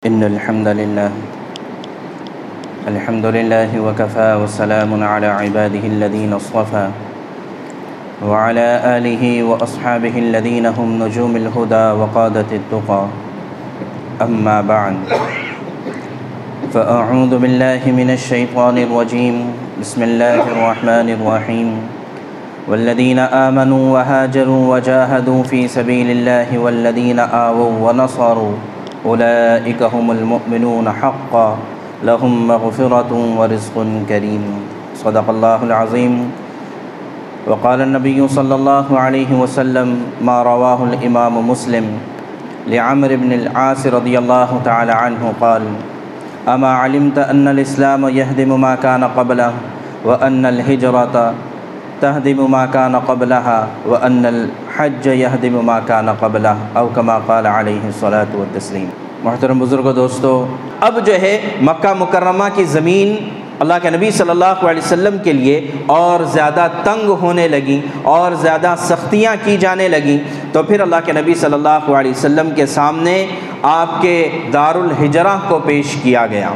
إن الحمد لله الحمد لله وكفى وسلام على عباده الذين اصطفى وعلى آله وأصحابه الذين هم نجوم الهدى وقادة التقى. أما بعد، فأعوذ بالله من الشيطان الرجيم، بسم الله الرحمن الرحيم. والذين آمنوا وهاجروا وجاهدوا في سبيل الله والذين آووا ونصروا أولئك هم المؤمنون حقا، لهم مغفرة ورزق كريم. صدق الله العظيم. وقال النبي صلى الله عليه وسلم ما رواه الإمام مسلم. لعمر بن العاص رضي الله تعالى عنه قال أما علمت أن الإسلام يهدم ما كان قبله، وأن الهجرة تهدم ما كان قبلها، وأن الحج يهدم ما كان قبله أو كما قال عليه الصلاة والتسليم. محترم بزرگ و دوستو، اب جو ہے مکہ مکرمہ کی زمین اللہ کے نبی صلی اللہ علیہ وسلم کے لیے اور زیادہ تنگ ہونے لگیں اور زیادہ سختیاں کی جانے لگیں تو پھر اللہ کے نبی صلی اللہ علیہ وسلم کے سامنے آپ کے دارالحجرہ کو پیش کیا گیا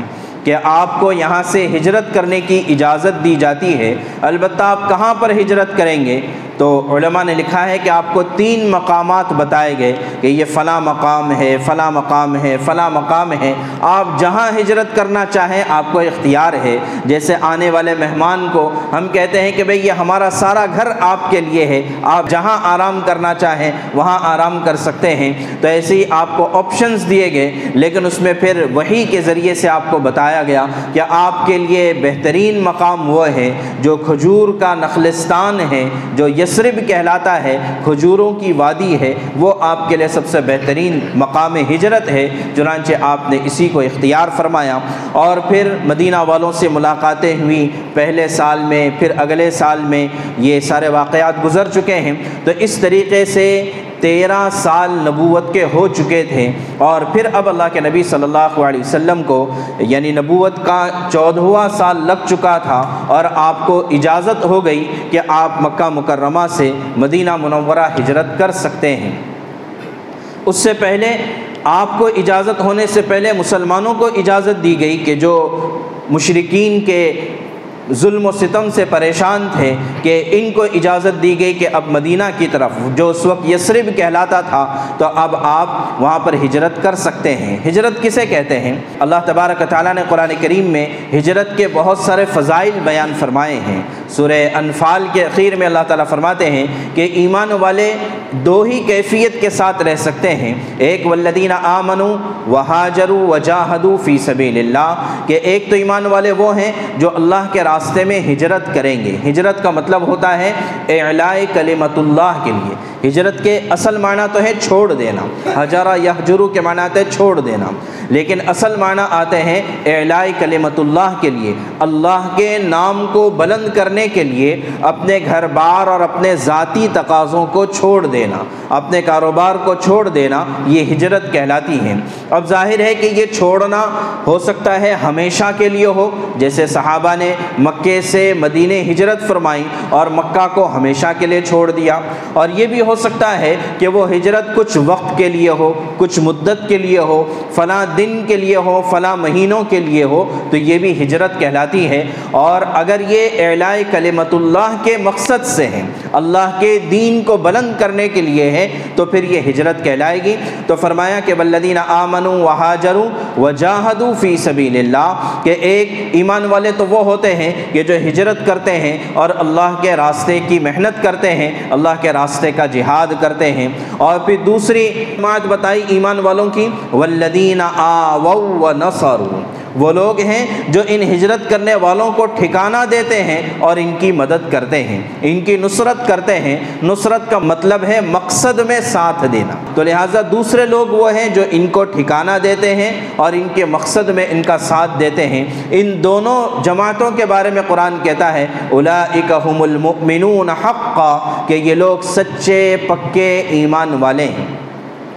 کہ آپ کو یہاں سے ہجرت کرنے کی اجازت دی جاتی ہے۔ البتہ آپ کہاں پر ہجرت کریں گے؟ تو علماء نے لکھا ہے کہ آپ کو تین مقامات بتائے گئے کہ یہ فلاں مقام ہے، فلاں مقام ہے، فلاں مقام ہے۔ آپ جہاں ہجرت کرنا چاہیں، آپ کو اختیار ہے۔ جیسے آنے والے مہمان کو ہم کہتے ہیں کہ بھئی یہ ہمارا سارا گھر آپ کے لیے ہے۔ آپ جہاں آرام کرنا چاہیں، وہاں آرام کر سکتے ہیں۔ تو ایسے ہی آپ کو آپشنز دیے گئے، لیکن اس میں پھر وہی کے ذریعے سے آپ کو بتایا گیا کہ آپ کے لیے بہترین مقام وہ ہے جو کھجور کا نخلستان ہے، جو یہ یسرب کہلاتا ہے، کھجوروں کی وادی ہے، وہ آپ کے لیے سب سے بہترین مقام ہجرت ہے۔ چنانچہ آپ نے اسی کو اختیار فرمایا۔ اور پھر مدینہ والوں سے ملاقاتیں ہوئیں۔ پہلے سال میں، پھر اگلے سال میں یہ سارے واقعات گزر چکے ہیں۔ تو اس طریقے سے تیرہ سال نبوت کے ہو چکے تھے اور پھر اب اللہ کے نبی صلی اللہ علیہ وسلم کو یعنی نبوت کا چودھواں سال لگ چکا تھا اور آپ کو اجازت ہو گئی کہ آپ مکہ مکرمہ سے مدینہ منورہ ہجرت کر سکتے ہیں۔ اس سے پہلے آپ کو اجازت ہونے سے پہلے مسلمانوں کو اجازت دی گئی کہ جو مشرقین کے ظلم و ستم سے پریشان تھے کہ ان کو اجازت دی گئی کہ اب مدینہ کی طرف جو اس وقت یسرب کہلاتا تھا، تو اب آپ وہاں پر ہجرت کر سکتے ہیں۔ ہجرت کسے کہتے ہیں؟ اللہ تبارک تعالیٰ نے قرآن کریم میں ہجرت کے بہت سارے فضائل بیان فرمائے ہیں۔ سورہ انفال کے اخیر میں اللہ تعالیٰ فرماتے ہیں کہ ایمان والے دو ہی کیفیت کے ساتھ رہ سکتے ہیں۔ ایک، والذین آمنو و حاجرو و جاہدو فی سبیل اللہ، کہ ایک تو ایمان والے وہ ہیں جو اللہ کے راستے میں ہجرت کریں گے۔ ہجرت کا مطلب ہوتا ہے اعلاء کلمت اللہ کے لیے۔ ہجرت کے اصل معنی تو ہے چھوڑ دینا۔ ہجارہ یحجرو کے معنی ہے چھوڑ دینا۔ لیکن اصل معنی آتے ہیں اعلاء کلمت اللہ کے لیے، اللہ کے نام کو بلند کرنے کے لیے اپنے گھر بار اور اپنے ذاتی تقاضوں کو چھوڑ دینا، اپنے کاروبار کو چھوڑ دینا، یہ ہجرت کہلاتی ہے اب ظاہر ہے کہ یہ چھوڑنا ہو سکتا ہے ہمیشہ کے لیے ہو، جیسے صحابہ نے مکے سے مدینہ ہجرت فرمائی اور مکہ کو ہمیشہ کے لیے چھوڑ دیا۔ اور یہ بھی ہو سکتا ہے کہ وہ ہجرت کچھ وقت کے لیے ہو، کچھ مدت کے لیے ہو، فلاں دن کے لیے ہو، فلاں مہینوں کے لیے ہو، تو یہ بھی ہجرت کہلاتی ہے۔ اور اگر یہ اعلاء کلمت اللہ کے مقصد سے ہے اللہ کے دین کو بلند کرنے کے لیے ہے تو پھر یہ ہجرت کہلائے گی۔ تو فرمایا کہ بلدین آمن و حاجروں و جاہدو فی سبیل اللہ کہ ایک ایمان والے تو وہ ہوتے ہیں کہ جو ہجرت کرتے ہیں اور اللہ کے راستے کی محنت کرتے ہیں، اللہ کے راستے کا جہاد کرتے ہیں۔ اور پھر دوسری بات بتائی ایمان والوں کی، والذین آووا و وہ لوگ ہیں جو ان ہجرت کرنے والوں کو ٹھکانہ دیتے ہیں اور ان کی مدد کرتے ہیں، ان کی نصرت کرتے ہیں۔ نصرت کا مطلب ہے مقصد میں ساتھ دینا۔ تو لہٰذا دوسرے لوگ وہ ہیں جو ان کو ٹھکانہ دیتے ہیں اور ان کے مقصد میں ان کا ساتھ دیتے ہیں۔ ان دونوں جماعتوں کے بارے میں قرآن کہتا ہے الاکم المؤمنون حقا، کہ یہ لوگ سچے پکے ایمان والے ہیں۔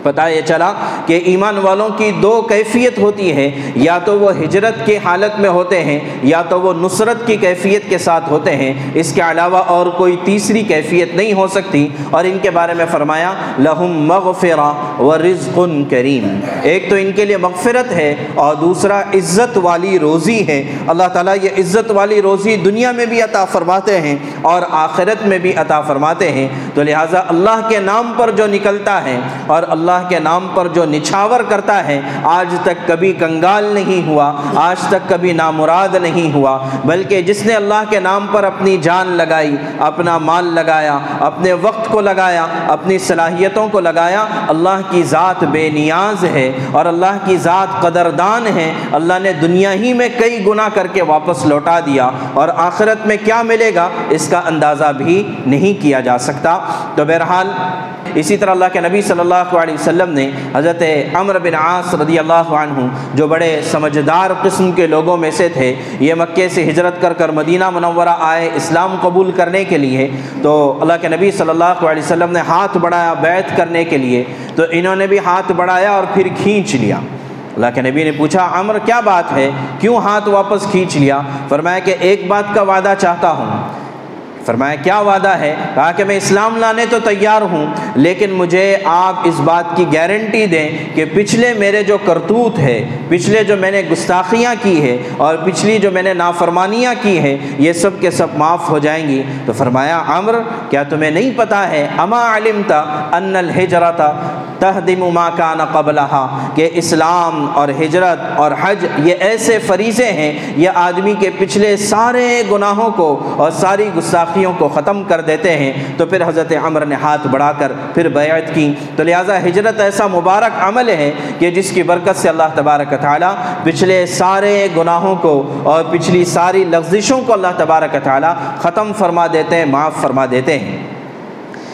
پتہ یہ چلا کہ ایمان والوں کی دو کیفیت ہوتی ہے، یا تو وہ ہجرت کی حالت میں ہوتے ہیں، یا تو وہ نصرت کی کیفیت کے ساتھ ہوتے ہیں۔ اس کے علاوہ اور کوئی تیسری کیفیت نہیں ہو سکتی۔ اور ان کے بارے میں فرمایا، لہم مغفرہ و رزق کریم۔ ایک تو ان کے لیے مغفرت ہے اور دوسرا عزت والی روزی ہے۔ اللہ تعالیٰ یہ عزت والی روزی دنیا میں بھی عطا فرماتے ہیں اور آخرت میں بھی عطا فرماتے ہیں۔ تو لہٰذا اللہ کے نام پر جو نکلتا ہے اور اللہ اللہ کے نام پر جو نچھاور کرتا ہے، آج تک کبھی کنگال نہیں ہوا، آج تک کبھی نامراد نہیں ہوا، بلکہ جس نے اللہ کے نام پر اپنی جان لگائی، اپنا مال لگایا، اپنے وقت کو لگایا، اپنی صلاحیتوں کو لگایا، اللہ کی ذات بے نیاز ہے اور اللہ کی ذات قدردان ہے۔ اللہ نے دنیا ہی میں کئی گناہ کر کے واپس لوٹا دیا اور آخرت میں کیا ملے گا؟ اس کا اندازہ بھی نہیں کیا جا سکتا۔ تو بہرحال، اسی طرح اللہ کے نبی صلی اللہ علیہ وسلم وسلم نے حضرت عمر بن عاص رضی اللہ عنہ، جو بڑے سمجھدار قسم کے لوگوں میں سے تھے، یہ مکے سے ہجرت کر کر مدینہ منورہ آئے اسلام قبول کرنے کے لیے، تو اللہ کے نبی صلی اللہ علیہ وسلم نے ہاتھ بڑھایا بیت کرنے کے لیے، تو انہوں نے بھی ہاتھ بڑھایا اور پھر کھینچ لیا۔ اللہ کے نبی نے پوچھا، عمر، کیا بات ہے؟ کیوں ہاتھ واپس کھینچ لیا؟ فرمایا کہ ایک بات کا وعدہ چاہتا ہوں۔ فرمایا، کیا وعدہ ہے؟ کہا کہ، میں اسلام لانے تو تیار ہوں، لیکن مجھے آپ اس بات کی گارنٹی دیں کہ پچھلے میرے جو کرتوت ہے، پچھلے جو میں نے گستاخیاں کی ہے اور پچھلی جو میں نے نافرمانیاں کی ہیں، یہ سب کے سب معاف ہو جائیں گی۔ تو فرمایا، عمر، کیا تمہیں نہیں پتہ ہے؟ اما علم تھا ان تھا تہدم ما کان قبلہا، کہ اسلام اور ہجرت اور حج یہ ایسے فریضے ہیں، یہ آدمی کے پچھلے سارے گناہوں کو اور ساری گستاخی کو ختم کر دیتے ہیں۔ تو پھر حضرت عمر نے ہاتھ بڑھا کر پھر بیعت کی۔ تو لہٰذا ہجرت ایسا مبارک عمل ہے کہ جس کی برکت سے اللہ تبارک تعالیٰ پچھلے سارے گناہوں کو اور پچھلی ساری لغزشوں کو اللہ تبارک تعالیٰ ختم فرما دیتے ہیں، معاف فرما دیتے ہیں۔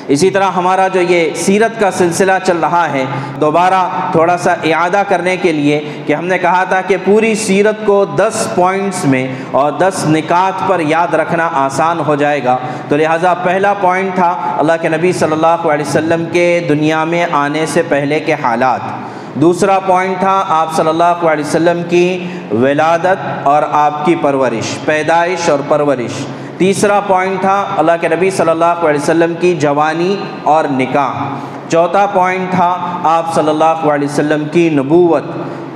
اسی طرح ہمارا جو یہ سیرت کا سلسلہ چل رہا ہے، دوبارہ تھوڑا سا اعادہ کرنے کے لیے کہ ہم نے کہا تھا کہ پوری سیرت کو دس پوائنٹس میں اور دس نکات پر یاد رکھنا آسان ہو جائے گا۔ تو لہٰذا پہلا پوائنٹ تھا اللہ کے نبی صلی اللہ علیہ وسلم کے دنیا میں آنے سے پہلے کے حالات۔ دوسرا پوائنٹ تھا آپ صلی اللہ علیہ وسلم کی ولادت اور آپ کی پرورش، پیدائش اور پرورش۔ تیسرا پوائنٹ تھا اللہ کے نبی صلی اللہ علیہ وسلم کی جوانی اور نکاح۔ چوتھا پوائنٹ تھا آپ صلی اللہ علیہ وسلم کی نبوت۔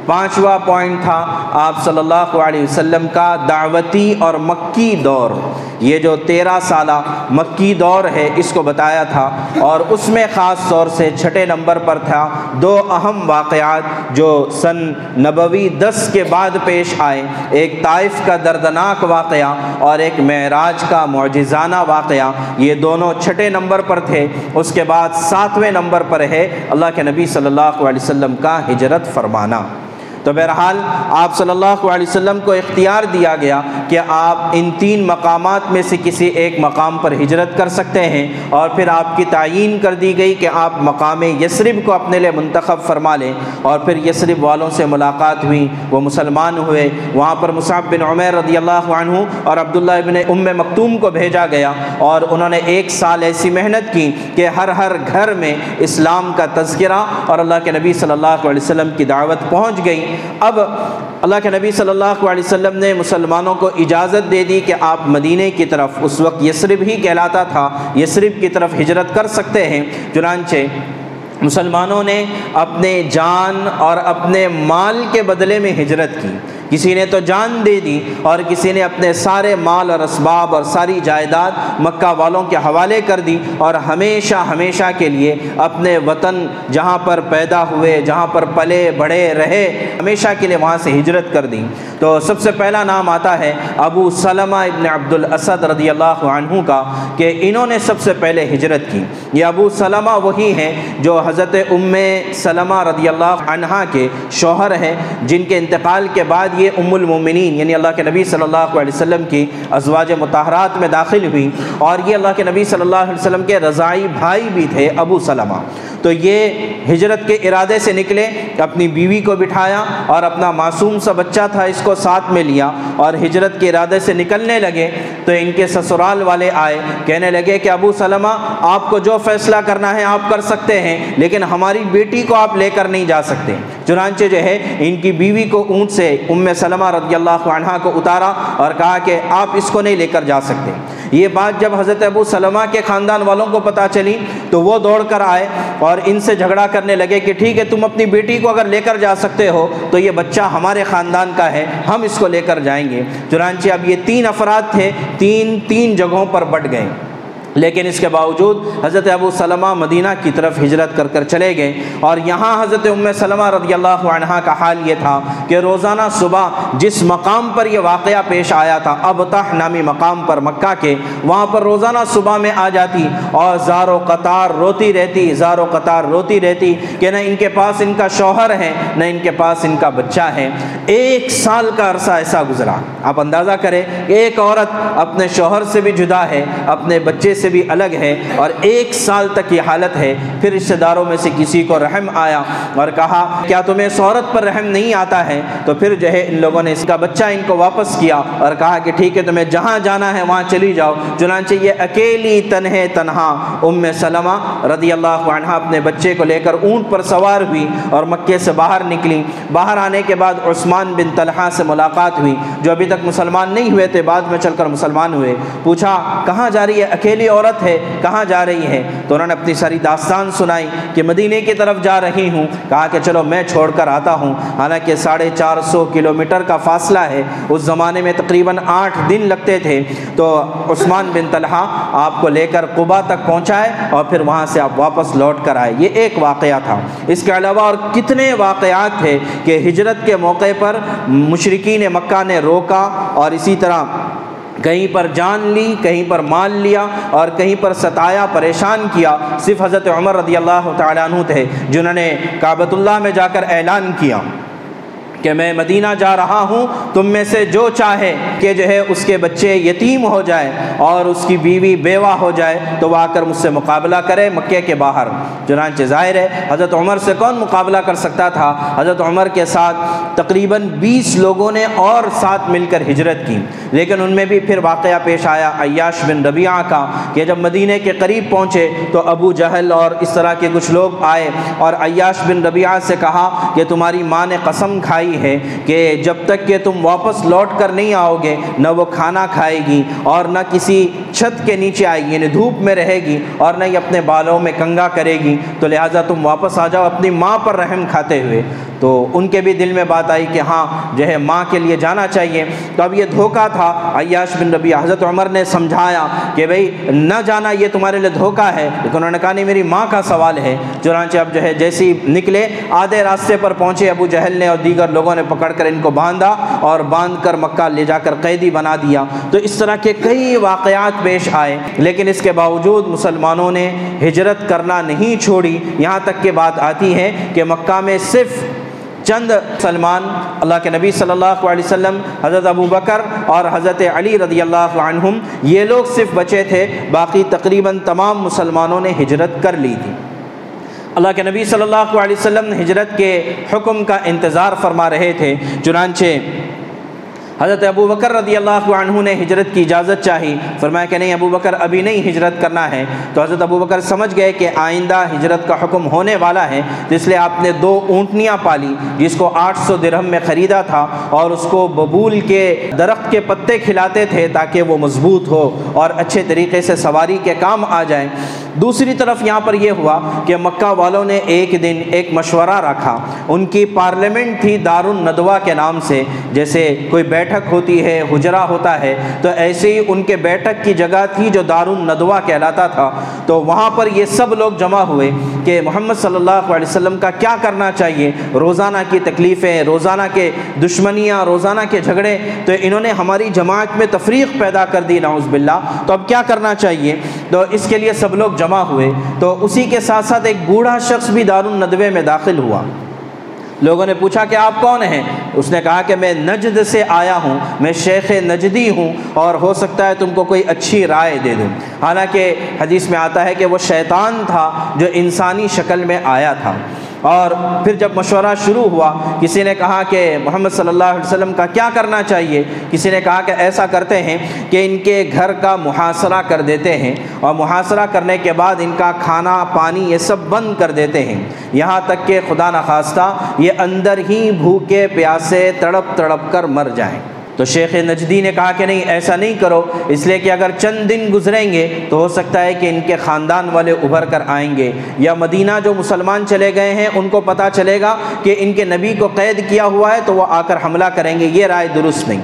پانچواں پوائنٹ تھا آپ صلی اللہ علیہ وسلم کا دعوتی اور مکی دور۔ یہ جو تیرہ سالہ مکی دور ہے، اس کو بتایا تھا۔ اور اس میں خاص طور سے چھٹے نمبر پر تھا دو اہم واقعات جو سن نبوی دس کے بعد پیش آئے۔ ایک طائف کا دردناک واقعہ اور ایک معراج کا معجزانہ واقعہ۔ یہ دونوں چھٹے نمبر پر تھے۔ اس کے بعد ساتویں نمبر پر ہے۔ اللہ کے نبی صلی اللہ علیہ وسلم کا ہجرت فرمانا۔ تو بہرحال آپ صلی اللہ علیہ وسلم کو اختیار دیا گیا کہ آپ ان تین مقامات میں سے کسی ایک مقام پر ہجرت کر سکتے ہیں اور پھر آپ کی تعین کر دی گئی کہ آپ مقام یسرب کو اپنے لیے منتخب فرما لیں اور پھر یسرب والوں سے ملاقات ہوئی، وہ مسلمان ہوئے۔ وہاں پر مصعب بن عمیر رضی اللہ عنہ اور عبداللہ ابن ام مکتوم کو بھیجا گیا اور انہوں نے ایک سال ایسی محنت کی کہ ہر ہر گھر میں اسلام کا تذکرہ اور اللہ کے نبی صلی اللہ علیہ وسلم کی دعوت پہنچ گئی۔ اب اللہ کے نبی صلی اللہ علیہ وسلم نے مسلمانوں کو اجازت دے دی کہ آپ مدینہ کی طرف اس وقت یسرب ہی کہلاتا تھا یسرب کی طرف ہجرت کر سکتے ہیں۔ چنانچہ مسلمانوں نے اپنے جان اور اپنے مال کے بدلے میں ہجرت کی۔ کسی نے تو جان دے دی اور کسی نے اپنے سارے مال اور اسباب اور ساری جائیداد مکہ والوں کے حوالے کر دی اور ہمیشہ ہمیشہ کے لیے اپنے وطن جہاں پر پیدا ہوئے، جہاں پر پلے بڑھے رہے، ہمیشہ کے لیے وہاں سے ہجرت کر دی۔ تو سب سے پہلا نام آتا ہے ابو سلمہ ابن عبد الاسد رضی اللہ عنہ کا کہ انہوں نے سب سے پہلے ہجرت کی۔ یہ ابو سلمہ وہی ہیں جو حضرت ام سلمہ رضی اللہ عنہ کے شوہر ہیں، جن کے انتقال کے بعد یہ ام المومنین یعنی اللہ کے نبی صلی اللہ علیہ وسلم کی ازواج متحرات میں داخل ہوئی اور یہ اللہ کے نبی صلی اللہ علیہ وسلم کے رضائی بھائی بھی تھے ابو سلمہ۔ تو یہ ہجرت کے ارادے سے نکلے اپنی بیوی کو بٹھایا اور اپنا معصوم سا بچہ تھا اس کو ساتھ میں لیا اور ہجرت کے ارادے سے نکلنے لگے تو ان کے سسرال والے آئے، کہنے لگے کہ ابو سلمہ، آپ کو جو فیصلہ کرنا ہے آپ کر سکتے ہیں، لیکن ہماری بیٹی کو آپ لے کر نہیں جا سکتے۔ چنانچہ جو ہے، ان کی بیوی کو اونٹ سے ام سلمہ رضی اللہ عنہ کو اتارا اور کہا کہ آپ اس کو نہیں لے کر جا سکتے۔ یہ بات جب حضرت ابو سلمہ کے خاندان والوں کو پتہ چلی تو وہ دوڑ کر آئے اور ان سے جھگڑا کرنے لگے کہ ٹھیک ہے، تم اپنی بیٹی کو اگر لے کر جا سکتے ہو تو یہ بچہ ہمارے خاندان کا ہے، ہم اس کو لے کر جائیں گے۔ چنانچہ اب یہ تین افراد تھے، تین تین جگہوں پر بٹ گئے لیکن اس کے باوجود حضرت ابو سلمہ مدینہ کی طرف ہجرت کر کر چلے گئے اور یہاں حضرت ام سلمہ رضی اللہ عنہ کا حال یہ تھا کہ روزانہ صبح جس مقام پر یہ واقعہ پیش آیا تھا ابتح نامی مقام پر مکہ کے، وہاں پر روزانہ صبح میں آ جاتی اور زار و قطار روتی رہتی زار و قطار روتی رہتی کہ نہ ان کے پاس ان کا شوہر ہے، نہ ان کے پاس ان کا بچہ ہے۔ ایک سال کا عرصہ ایسا گزرا۔ آپ اندازہ کریں، ایک عورت اپنے شوہر سے بھی جدا ہے، اپنے بچے سے سے بھی الگ ہے اور ایک سال تک یہ حالت ہے، پھر رشتہ داروں میں سے کسی کو رحم آیا اور کہا، کیا تمہیں سورت پر رحم نہیں آتا ہے؟ تو پھر جو ہے، ان لوگوں نے اس کا بچہ ان کو واپس کیا اور کہا کہ ٹھیک ہے، تمہیں جہاں جانا ہے وہاں چلی جاؤ۔ چنانچہ یہ اکیلی تنہ تنہا ام سلمہ رضی اللہ عنہ اپنے بچے کو لے کر اونٹ پر سوار ہوئی اور مکے سے باہر نکلی۔ باہر آنے کے بعد عثمان بن طلحہ سے ملاقات ہوئی۔ جو ابھی تک مسلمان نہیں ہوئے تھے، بعد میں چل کر مسلمان ہوئے۔ پوچھا، کہاں جا رہی ہے اکیلی عورت ہے، کہاں جا رہی ہے تو انہوں نے اپنی ساری داستان سنائی کہ مدینے کی طرف جا رہی ہوں۔ کہا کہ چلو میں چھوڑ کر آتا ہوں۔ حالانکہ ساڑھے چار سو کلو میٹر کا فاصلہ ہے۔ اس زمانے میں تقریباً آٹھ دن لگتے تھے۔ تو عثمان بن طلحہ آپ کو لے کر قبا تک پہنچائے اور پھر وہاں سے آپ واپس لوٹ کر آئے۔ یہ ایک واقعہ تھا۔ اس کے علاوہ اور کتنے واقعات تھے کہ ہجرت کے موقع پر مشرقین مکہ نے روکا اور اسی طرح کہیں پر جان لی، کہیں پر مال لیا اور کہیں پر ستایا، پریشان کیا۔ صرف حضرت عمر رضی اللہ تعالیٰ عنہ تھے، جنہوں نے کعبۃ اللہ میں جا کر اعلان کیا۔ کہ میں مدینہ جا رہا ہوں، تم میں سے جو چاہے کہ جو ہے اس کے بچے یتیم ہو جائے اور اس کی بیوی بیوہ ہو جائے، تو وہ آ کر مجھ سے مقابلہ کرے مکے کے باہر۔ چنانچہ ظاہر ہے، حضرت عمر سے کون مقابلہ کر سکتا تھا؟ حضرت عمر کے ساتھ تقریباً بیس لوگوں نے اور ساتھ مل کر ہجرت کی۔ لیکن ان میں بھی پھر واقعہ پیش آیا عیاش بن ربیعہ کا کہ جب مدینہ کے قریب پہنچے تو ابو جہل اور اس طرح کے کچھ لوگ آئے اور عیاش بن ربیعہ سے کہا کہ تمہاری ماں نے قسم کھائی ہے کہ جب تک کہ تم واپس لوٹ کر نہیں آؤ گے، نہ وہ کھانا کھائے گی اور نہ کسی چھت کے نیچے آئے گی یعنی دھوپ میں رہے گی اور نہ ہی اپنے بالوں میں کنگا کرے گی۔ تو لہٰذا تم واپس آ جاؤ اپنی ماں پر رحم کھاتے ہوئے۔ تو ان کے بھی دل میں بات آئی کہ ہاں جو ہے ماں کے لیے جانا چاہیے۔ تو اب یہ دھوکہ تھا۔ عیاش بن ربی حضرت عمر نے سمجھایا کہ بھائی، نہ جانا یہ تمہارے لیے دھوکہ ہے۔ لیکن انہوں نے کہا، نہیں، میری ماں کا سوال ہے۔ چنانچہ اب جو ہے جیسی نکلے، آدھے راستے پر پہنچے ابو جہل نے اور دیگر لوگوں نے پکڑ کر ان کو باندھا اور باندھ کر مکہ لے جا کر قیدی بنا دیا۔ تو اس طرح کے کئی واقعات پیش آئے۔ لیکن اس کے باوجود مسلمانوں نے ہجرت کرنا نہیں چھوڑی۔ یہاں تک کہ بات آتی ہے کہ مکہ میں صرف چند سلمان اللہ کے نبی صلی اللہ علیہ وسلم، حضرت ابو بکر اور حضرت علی رضی اللہ عنہم، یہ لوگ صرف بچے تھے۔ باقی تقریباً تمام مسلمانوں نے ہجرت کر لی تھی۔ اللہ کے نبی صلی اللہ علیہ وسلم ہجرت کے حکم کا انتظار فرما رہے تھے۔ چنانچہ حضرت ابو بکر رضی اللہ عنہ نے ہجرت کی اجازت چاہی۔ فرمایا کہ نہیں، ابو بکر ابھی نہیں ہجرت کرنا ہے۔ تو حضرت ابو بکر سمجھ گئے کہ آئندہ ہجرت کا حکم ہونے والا ہے اس لیے آپ نے دو اونٹنیاں پالی، جس کو آٹھ سو درہم میں خریدا تھا اور اس کو ببول کے درخت کے پتے کھلاتے تھے تاکہ وہ مضبوط ہو اور اچھے طریقے سے سواری کے کام آ جائیں۔ دوسری طرف یہاں پر یہ ہوا کہ مکہ والوں نے ایک دن ایک مشورہ رکھا۔ ان کی پارلیمنٹ تھی دار الندوہ کے نام سے، جیسے کوئی بیٹھ بیٹھک ہوتی ہے حجرا ہوتا ہے۔ تو ایسے ہی ان کے بیٹھک کی جگہ تھی جو دار الندوہ کہلاتا تھا۔ تو وہاں پر یہ سب لوگ جمع ہوئے کہ محمد صلی اللہ علیہ وسلم کا کیا کرنا چاہیے؟ روزانہ کی تکلیفیں، روزانہ کے دشمنیاں، روزانہ کے جھگڑے۔ تو انہوں نے ہماری جماعت میں تفریق پیدا کر دی، نعوذ باللہ۔ تو اب کیا کرنا چاہیے؟ تو اس کے لیے سب لوگ جمع ہوئے۔ تو اسی کے ساتھ ساتھ ایک بوڑھا شخص بھی دار الندوے میں داخل ہوا۔ لوگوں نے پوچھا کہ آپ کون ہیں؟ اس نے کہا کہ میں نجد سے آیا ہوں، میں شیخ نجدی ہوں اور ہو سکتا ہے تم کو کوئی اچھی رائے دے دوں۔ حالانکہ حدیث میں آتا ہے کہ وہ شیطان تھا جو انسانی شکل میں آیا تھا۔ اور پھر جب مشورہ شروع ہوا، کسی نے کہا کہ محمد صلی اللہ علیہ وسلم کا کیا کرنا چاہیے؟ کسی نے کہا کہ ایسا کرتے ہیں کہ ان کے گھر کا محاصرہ کر دیتے ہیں اور محاصرہ کرنے کے بعد ان کا کھانا، پانی، یہ سب بند کر دیتے ہیں۔ یہاں تک کہ خدا نخواستہ، یہ اندر ہی بھوکے، پیاسے تڑپ تڑپ کر مر جائیں۔ تو شیخ نجدی نے کہا کہ نہیں، ایسا نہیں کرو۔ اس لیے کہ اگر چند دن گزریں گے تو ہو سکتا ہے کہ ان کے خاندان والے ابھر کر آئیں گے۔ یا مدینہ جو مسلمان چلے گئے ہیں، ان کو پتہ چلے گا کہ ان کے نبی کو قید کیا ہوا ہے تو وہ آ کر حملہ کریں گے۔ یہ رائے درست نہیں۔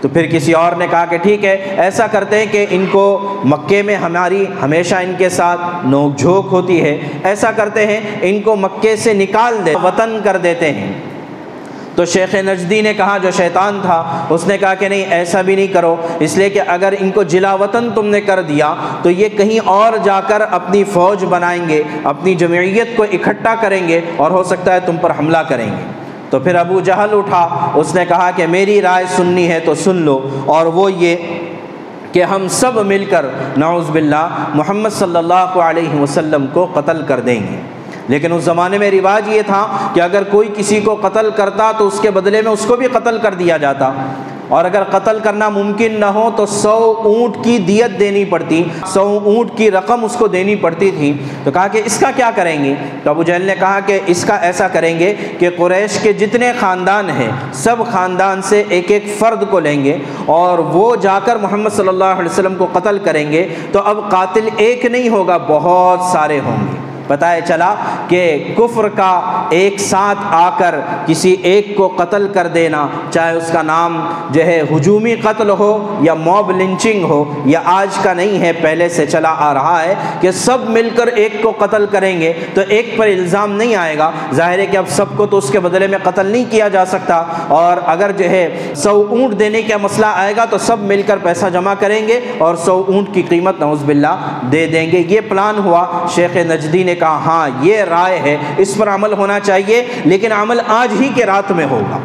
تو پھر کسی اور نے کہا کہ ٹھیک ہے، ایسا کرتے ہیں کہ ان کو مکے میں ہماری ہمیشہ ان کے ساتھ نوک جھوک ہوتی ہے۔ ایسا کرتے ہیں، ان کو مکے سے نکال دے، وطن کر دیتے ہیں۔ تو شیخ نجدی نے کہا جو شیطان تھا، اس نے کہا کہ نہیں، ایسا بھی نہیں کرو۔ اس لیے کہ اگر ان کو جلا وطن تم نے کر دیا، تو یہ کہیں اور جا کر اپنی فوج بنائیں گے، اپنی جمعیت کو اکٹھا کریں گے اور ہو سکتا ہے تم پر حملہ کریں گے۔ تو پھر ابو جہل اٹھا، اس نے کہا کہ میری رائے سننی ہے تو سن لو۔ اور وہ یہ کہ ہم سب مل کر نعوذ باللہ، محمد صلی اللہ علیہ وسلم کو قتل کر دیں گے۔ لیکن اس زمانے میں رواج یہ تھا کہ اگر کوئی کسی کو قتل کرتا تو اس کے بدلے میں اس کو بھی قتل کر دیا جاتا۔ اور اگر قتل کرنا ممکن نہ ہو تو سو اونٹ کی دیت دینی پڑتی۔ سو اونٹ کی رقم اس کو دینی پڑتی تھی۔ تو کہا کہ اس کا کیا کریں گے؟ تو ابو جہل نے کہا کہ اس کا ایسا کریں گے کہ قریش کے جتنے خاندان ہیں، سب خاندان سے ایک ایک فرد کو لیں گے۔ اور وہ جا کر محمد صلی اللہ علیہ وسلم کو قتل کریں گے۔ تو اب قاتل ایک نہیں ہوگا، بہت سارے ہوں گے۔ بتایا چلا کہ کفر کا ایک ساتھ آ کر کسی ایک کو قتل کر دینا، چاہے اس کا نام جو ہے ہجومی قتل ہو یا موب لنچنگ ہو، یا آج کا نہیں ہے، پہلے سے چلا آ رہا ہے کہ سب مل کر ایک کو قتل کریں گے تو ایک پر الزام نہیں آئے گا۔ ظاہر ہے کہ اب سب کو تو اس کے بدلے میں قتل نہیں کیا جا سکتا۔ اور اگر جو ہے سو اونٹ دینے کا مسئلہ آئے گا تو سب مل کر پیسہ جمع کریں گے اور سو اونٹ کی قیمت نوز باللہ دے دیں گے۔ یہ پلان ہوا شیخ نجدی نے کہا ہاں یہ رائے ہے، اس پر عمل ہونا چاہیے، لیکن عمل آج ہی کے رات میں ہوگا۔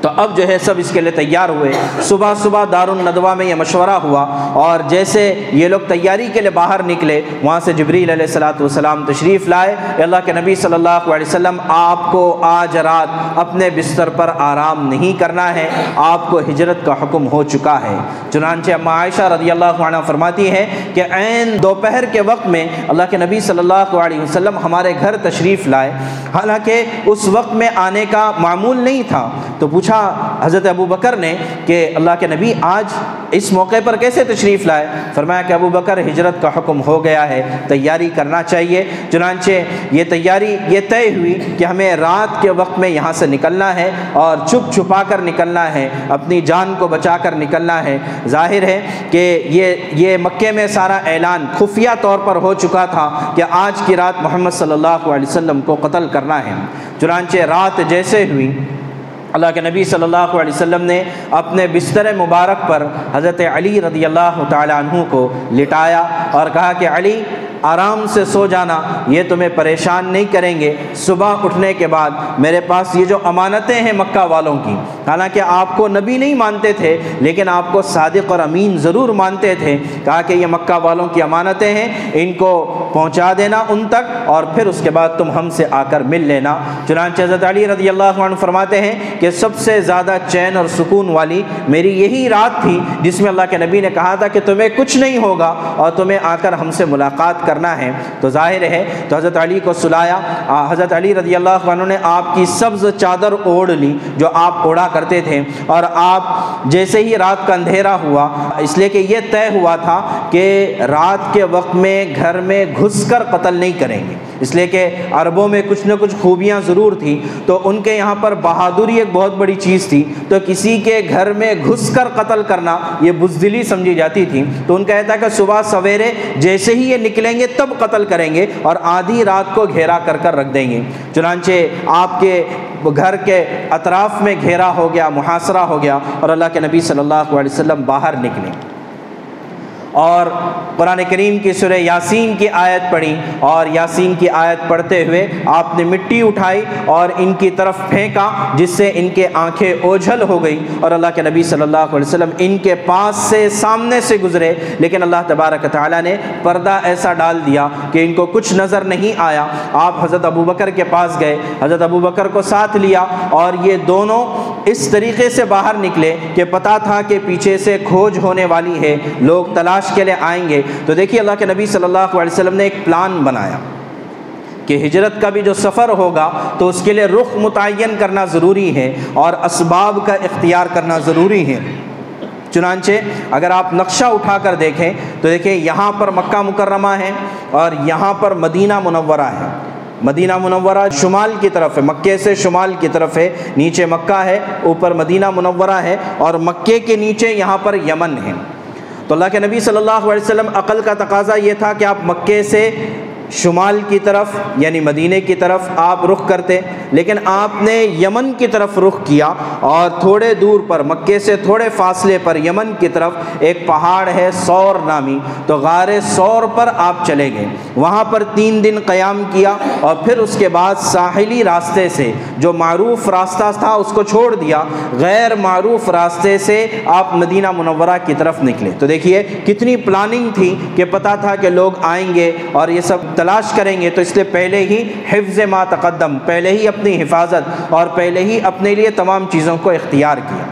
تو اب جو ہے سب اس کے لیے تیار ہوئے۔ صبح صبح دار الندوہ میں یہ مشورہ ہوا اور جیسے یہ لوگ تیاری کے لیے باہر نکلے، وہاں سے جبریل علیہ السلاۃ والسلام تشریف لائے۔ اللہ کے نبی صلی اللہ علیہ وسلم، آپ کو آج رات اپنے بستر پر آرام نہیں کرنا ہے، آپ کو ہجرت کا حکم ہو چکا ہے۔ چنانچہ اما عائشہ رضی اللہ عنہ فرماتی ہے کہ عین دوپہر کے وقت میں اللہ کے نبی صلی اللہ علیہ وسلم ہمارے گھر تشریف لائے۔ حالانکہ اس وقت میں آنے کا معمول نہیں تھا۔ تو پوچھا پوچھا حضرت ابو بکر نے کہ اللہ کے نبی آج اس موقع پر کیسے تشریف لائے؟ فرمایا کہ ابو بکر ہجرت کا حکم ہو گیا ہے، تیاری کرنا چاہیے۔ چنانچہ یہ تیاری یہ طے ہوئی کہ ہمیں رات کے وقت میں یہاں سے نکلنا ہے اور چھپ چھپا کر نکلنا ہے، اپنی جان کو بچا کر نکلنا ہے۔ ظاہر ہے کہ یہ یہ مکے میں سارا اعلان خفیہ طور پر ہو چکا تھا کہ آج کی رات محمد صلی اللہ علیہ وسلم کو قتل کرنا ہے۔ چنانچہ رات جیسے ہوئی اللہ کے نبی صلی اللہ علیہ وسلم نے اپنے بستر مبارک پر حضرت علی رضی اللہ تعالیٰ عنہ کو لٹایا اور کہا کہ علی آرام سے سو جانا، یہ تمہیں پریشان نہیں کریں گے۔ صبح اٹھنے کے بعد میرے پاس یہ جو امانتیں ہیں مکہ والوں کی، حالانکہ آپ کو نبی نہیں مانتے تھے، لیکن آپ کو صادق اور امین ضرور مانتے تھے۔ کہا کہ یہ مکہ والوں کی امانتیں ہیں، ان کو پہنچا دینا ان تک اور پھر اس کے بعد تم ہم سے آ کر مل لینا۔ چنانچہ حضرت علی رضی اللہ عنہ فرماتے ہیں کہ سب سے زیادہ چین اور سکون والی میری یہی رات تھی جس میں اللہ کے نبی نے کہا تھا کہ تمہیں کچھ نہیں ہوگا اور تمہیں آ کر ہم سے ملاقات کر کرنا ہے۔ تو ظاہر ہے، تو حضرت علی کو سلایا۔ حضرت علی رضی اللہ عنہ نے آپ کی سبز چادر اوڑھ لی، جو آپ اوڑھا کرتے تھے۔ اور آپ جیسے ہی رات کا اندھیرا ہوا، اس لیے کہ یہ طے ہوا تھا کہ رات کے وقت میں گھر میں گھس کر قتل نہیں کریں گے۔ اس لیے کہ عربوں میں کچھ نہ کچھ خوبیاں ضرور تھیں، تو ان کے یہاں پر بہادری ایک بہت بڑی چیز تھی۔ تو کسی کے گھر میں گھس کر قتل کرنا یہ بزدلی سمجھی جاتی تھی۔ تو ان کہتا ہے کہ صبح سویرے جیسے ہی یہ نکلیں گے تب قتل کریں گے اور آدھی رات کو گھیرا کر کر رکھ دیں گے۔ چنانچہ آپ کے گھر کے اطراف میں گھیرا ہو گیا، محاصرہ ہو گیا اور اللہ کے نبی صلی اللہ علیہ وسلم باہر نکلے۔ اور قرآن کریم کی سورہ یاسین کی آیت پڑھی اور یاسین کی آیت پڑھتے ہوئے آپ نے مٹی اٹھائی اور ان کی طرف پھینکا جس سے ان کے آنکھیں اوجھل ہو گئی اور اللہ کے نبی صلی اللہ علیہ وسلم ان کے پاس سے سامنے سے گزرے لیکن اللہ تبارک تعالیٰ نے پردہ ایسا ڈال دیا کہ ان کو کچھ نظر نہیں آیا۔ آپ حضرت ابو بکر کے پاس گئے، حضرت ابو بکر کو ساتھ لیا اور یہ دونوں اس طریقے سے باہر نکلے کہ پتا تھا کہ پیچھے سے کھوج ہونے والی ہے، لوگ تلاش کے لیے آئیں گے۔ تو دیکھیے اللہ کے نبی صلی اللہ علیہ وسلم نے ایک پلان بنایا کہ ہجرت کا بھی جو سفر ہوگا تو اس کے لیے رخ متعین کرنا ضروری ہے اور اسباب کا اختیار کرنا ضروری ہے۔ چنانچہ اگر آپ نقشہ اٹھا کر دیکھیں تو دیکھیں یہاں پر مکہ مکرمہ ہے اور یہاں پر مدینہ منورہ ہے۔ مدینہ منورہ شمال کی طرف ہے مکے سے شمال کی طرف ہے، نیچے مکہ ہے، اوپر مدینہ منورہ ہے اور مکے کے نیچے یہاں پر یمن ہے۔ تو اللہ کے نبی صلی اللہ علیہ وسلم عقل کا تقاضا یہ تھا کہ آپ مکے سے شمال کی طرف یعنی مدینہ کی طرف آپ رخ کرتے، لیکن آپ نے یمن کی طرف رخ کیا اور تھوڑے دور پر، مکے سے تھوڑے فاصلے پر یمن کی طرف ایک پہاڑ ہے سور نامی، تو غار سور پر آپ چلے گئے۔ وہاں پر تین دن قیام کیا اور پھر اس کے بعد ساحلی راستے سے جو معروف راستہ تھا اس کو چھوڑ دیا۔ غیر معروف راستے سے آپ مدینہ منورہ کی طرف نکلے۔ تو دیکھیے، کتنی پلاننگ تھی کہ پتہ تھا کہ لوگ آئیں گے اور یہ سب تلاش کریں گے تو اس لیے پہلے ہی حفظ ما تقدم، پہلے ہی اپنی حفاظت اور پہلے ہی اپنے لیے تمام چیزوں کو اختیار کیا۔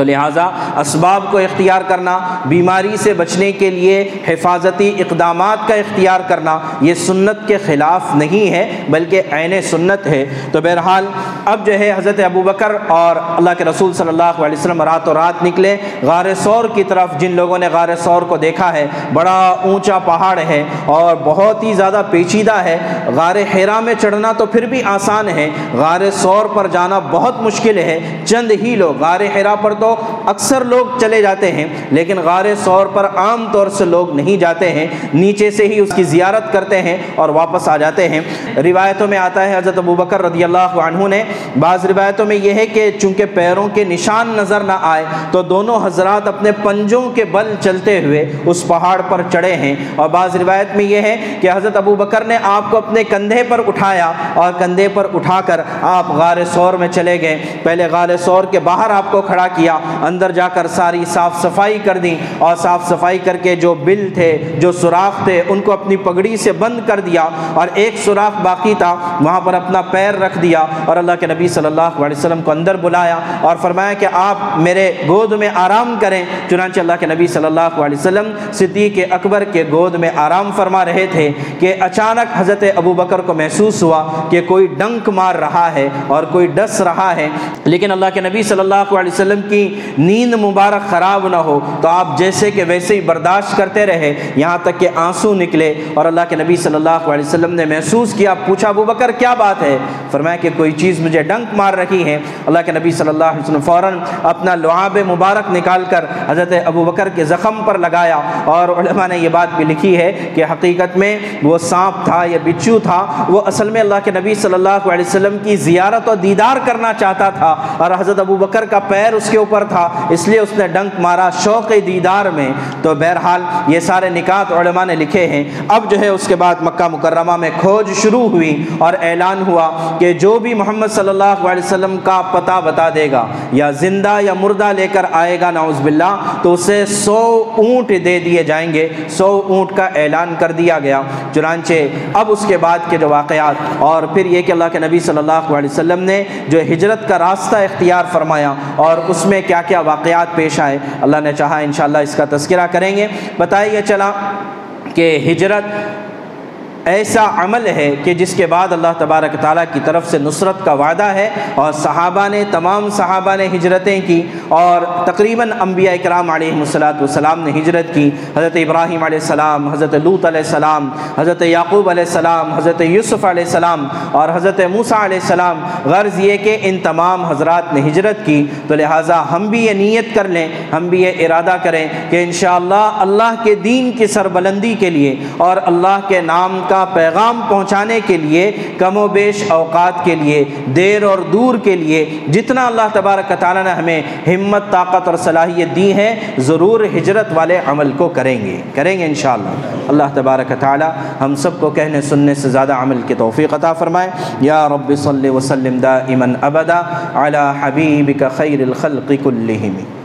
تو لہٰذا اسباب کو اختیار کرنا، بیماری سے بچنے کے لیے حفاظتی اقدامات کا اختیار کرنا، یہ سنت کے خلاف نہیں ہے، بلکہ عین سنت ہے۔ تو بہرحال اب جو ہے حضرت ابو بکر اور اللہ کے رسول صلی اللہ علیہ وسلم رات و رات نکلے۔ غار سور کی طرف جن لوگوں نے غار سور کو دیکھا ہے، بڑا اونچا پہاڑ ہے اور بہت ہی زیادہ پیچیدہ ہے۔ غار حیرا میں چڑھنا تو پھر بھی آسان ہے، غار سور پر جانا بہت مشکل ہے۔ چند ہی لوگ، غار حیرا پر تو اکثر لوگ چلے جاتے ہیں، لیکن غار سور پر عام طور سے لوگ نہیں جاتے ہیں، نیچے سے ہی اس کی زیارت کرتے ہیں اور واپس آ جاتے ہیں۔ روایتوں میں آتا ہے، حضرت ابو بکر رضی اللہ عنہ نے بعض روایتوں میں یہ ہے کہ چونکہ پیروں کے نشان نظر نہ آئے، تو دونوں حضرات اپنے پنجوں کے بل چلتے ہوئے اس پہاڑ پر چڑھے ہیں۔ اور بعض روایت میں یہ ہے کہ حضرت ابو بکر نے آپ کو اپنے کندھے پر اٹھایا اور کندھے پر اٹھا کر آپ غار سور میں چلے گئے۔ پہلے غار سور کے باہر آپ کو کھڑا کیا اندر جا کر ساری صاف صفائی کر دیں اور صاف صفائی کر کے جو بل تھے، جو سوراخ تھے، ان کو اپنی پگڑی سے بند کر دیا اور ایک سوراخ باقی تھا، وہاں پر اپنا پیر رکھ دیا اور اللہ کے نبی صلی اللہ علیہ وسلم کو اندر بلایا اور فرمایا کہ آپ میرے گود میں آرام کریں۔ چنانچہ اللہ کے نبی صلی اللہ علیہ وسلم صدیق اکبر کے گود میں آرام فرما رہے تھے کہ اچانک حضرت ابو بکر کو محسوس ہوا کہ کوئی ڈنک مار رہا ہے اور کوئی ڈس رہا ہے۔ لیکن اللہ کے نبی صلی اللہ علیہ وسلم کی نیند مبارک خراب نہ ہو۔ تو آپ جیسے کہ ویسے ہی برداشت کرتے رہے، یہاں تک کہ آنسو نکلے اور اللہ کے نبی صلی اللہ علیہ وسلم نے محسوس کیا، پوچھا، ابو بکر، کیا بات ہے؟ فرمایا کہ کوئی چیز مجھے ڈنک مار رہی ہے۔ اللہ کے نبی صلی اللہ علیہ وسلم فوراً اپنا لعاب مبارک نکال کر حضرت ابو بکر کے زخم پر لگایا۔ اور علماء نے یہ بات بھی لکھی ہے کہ حقیقت میں وہ سانپ تھا یا بچو تھا، وہ اصل میں اللہ کے نبی صلی اللہ علیہ وسلم کی زیارت اور دیدار کرنا چاہتا تھا۔ اور حضرت ابو بکر کا پیر اس کے اوپر تھا، اس لیے اس نے ڈنک مارا شوق دیدار میں۔ تو بہرحال یہ سارے نکات علماء نے لکھے ہیں۔ اب جو ہے اس کے بعد مکہ مکرمہ میں کھوج شروع ہوئی اور اعلان ہوا کہ جو بھی محمد صلی اللہ علیہ وسلم کا پتہ بتا دے گا، یا زندہ یا مردہ لے کر آئے گا، نعوذ باللہ، تو اسے سو اونٹ دے دیے جائیں گے۔ سو اونٹ کا اعلان کر دیا گیا۔ چنانچہ اب اس کے بعد کے جو واقعات، اور پھر یہ کہ اللہ کے نبی صلی اللہ علیہ وسلم نے جو ہجرت کا راستہ اختیار فرمایا اور اس میں کیا کیا واقعات پیش آئے۔ اللہ نے چاہا انشاءاللہ اس کا تذکرہ کریں گے۔ بتائیے چلا کہ ہجرت ایسا عمل ہے کہ جس کے بعد اللہ تبارک تعالیٰ کی طرف سے نصرت کا وعدہ ہے اور صحابہ نے، تمام صحابہ نے ہجرتیں کی اور تقریباً انبیاء اکرام علیہ الصلاۃ والسلام نے ہجرت کی۔ حضرت ابراہیم علیہ السلام، حضرت لوت علیہ السلام، حضرت یعقوب علیہ السلام، حضرت یوسف علیہ السلام اور حضرت موسیٰ علیہ السلام۔ غرض یہ کہ ان تمام حضرات نے ہجرت کی۔ تو لہٰذا ہم بھی یہ نیت کر لیں، ہم بھی یہ ارادہ کریں کہ انشاءاللہ اللہ کے دین کی سربلندی کے لیے اور اللہ کے نام کا پیغام پہنچانے کے لیے، کم و بیش اوقات کے لیے، دیر اور دور کے لیے جتنا اللہ تبارک تعالیٰ نے ہمیں ہمت، طاقت اور صلاحیت دی ہے ضرور ہجرت والے عمل کو کریں گے۔ کریں گے انشاءاللہ۔ اللہ تبارک تعالیٰ ہم سب کو کہنے سننے سے زیادہ عمل کی توفیق عطا فرمائے۔ یا رب صلی وسلم دا امن ابدا علی حبیب کا خیر الخلق کلہم۔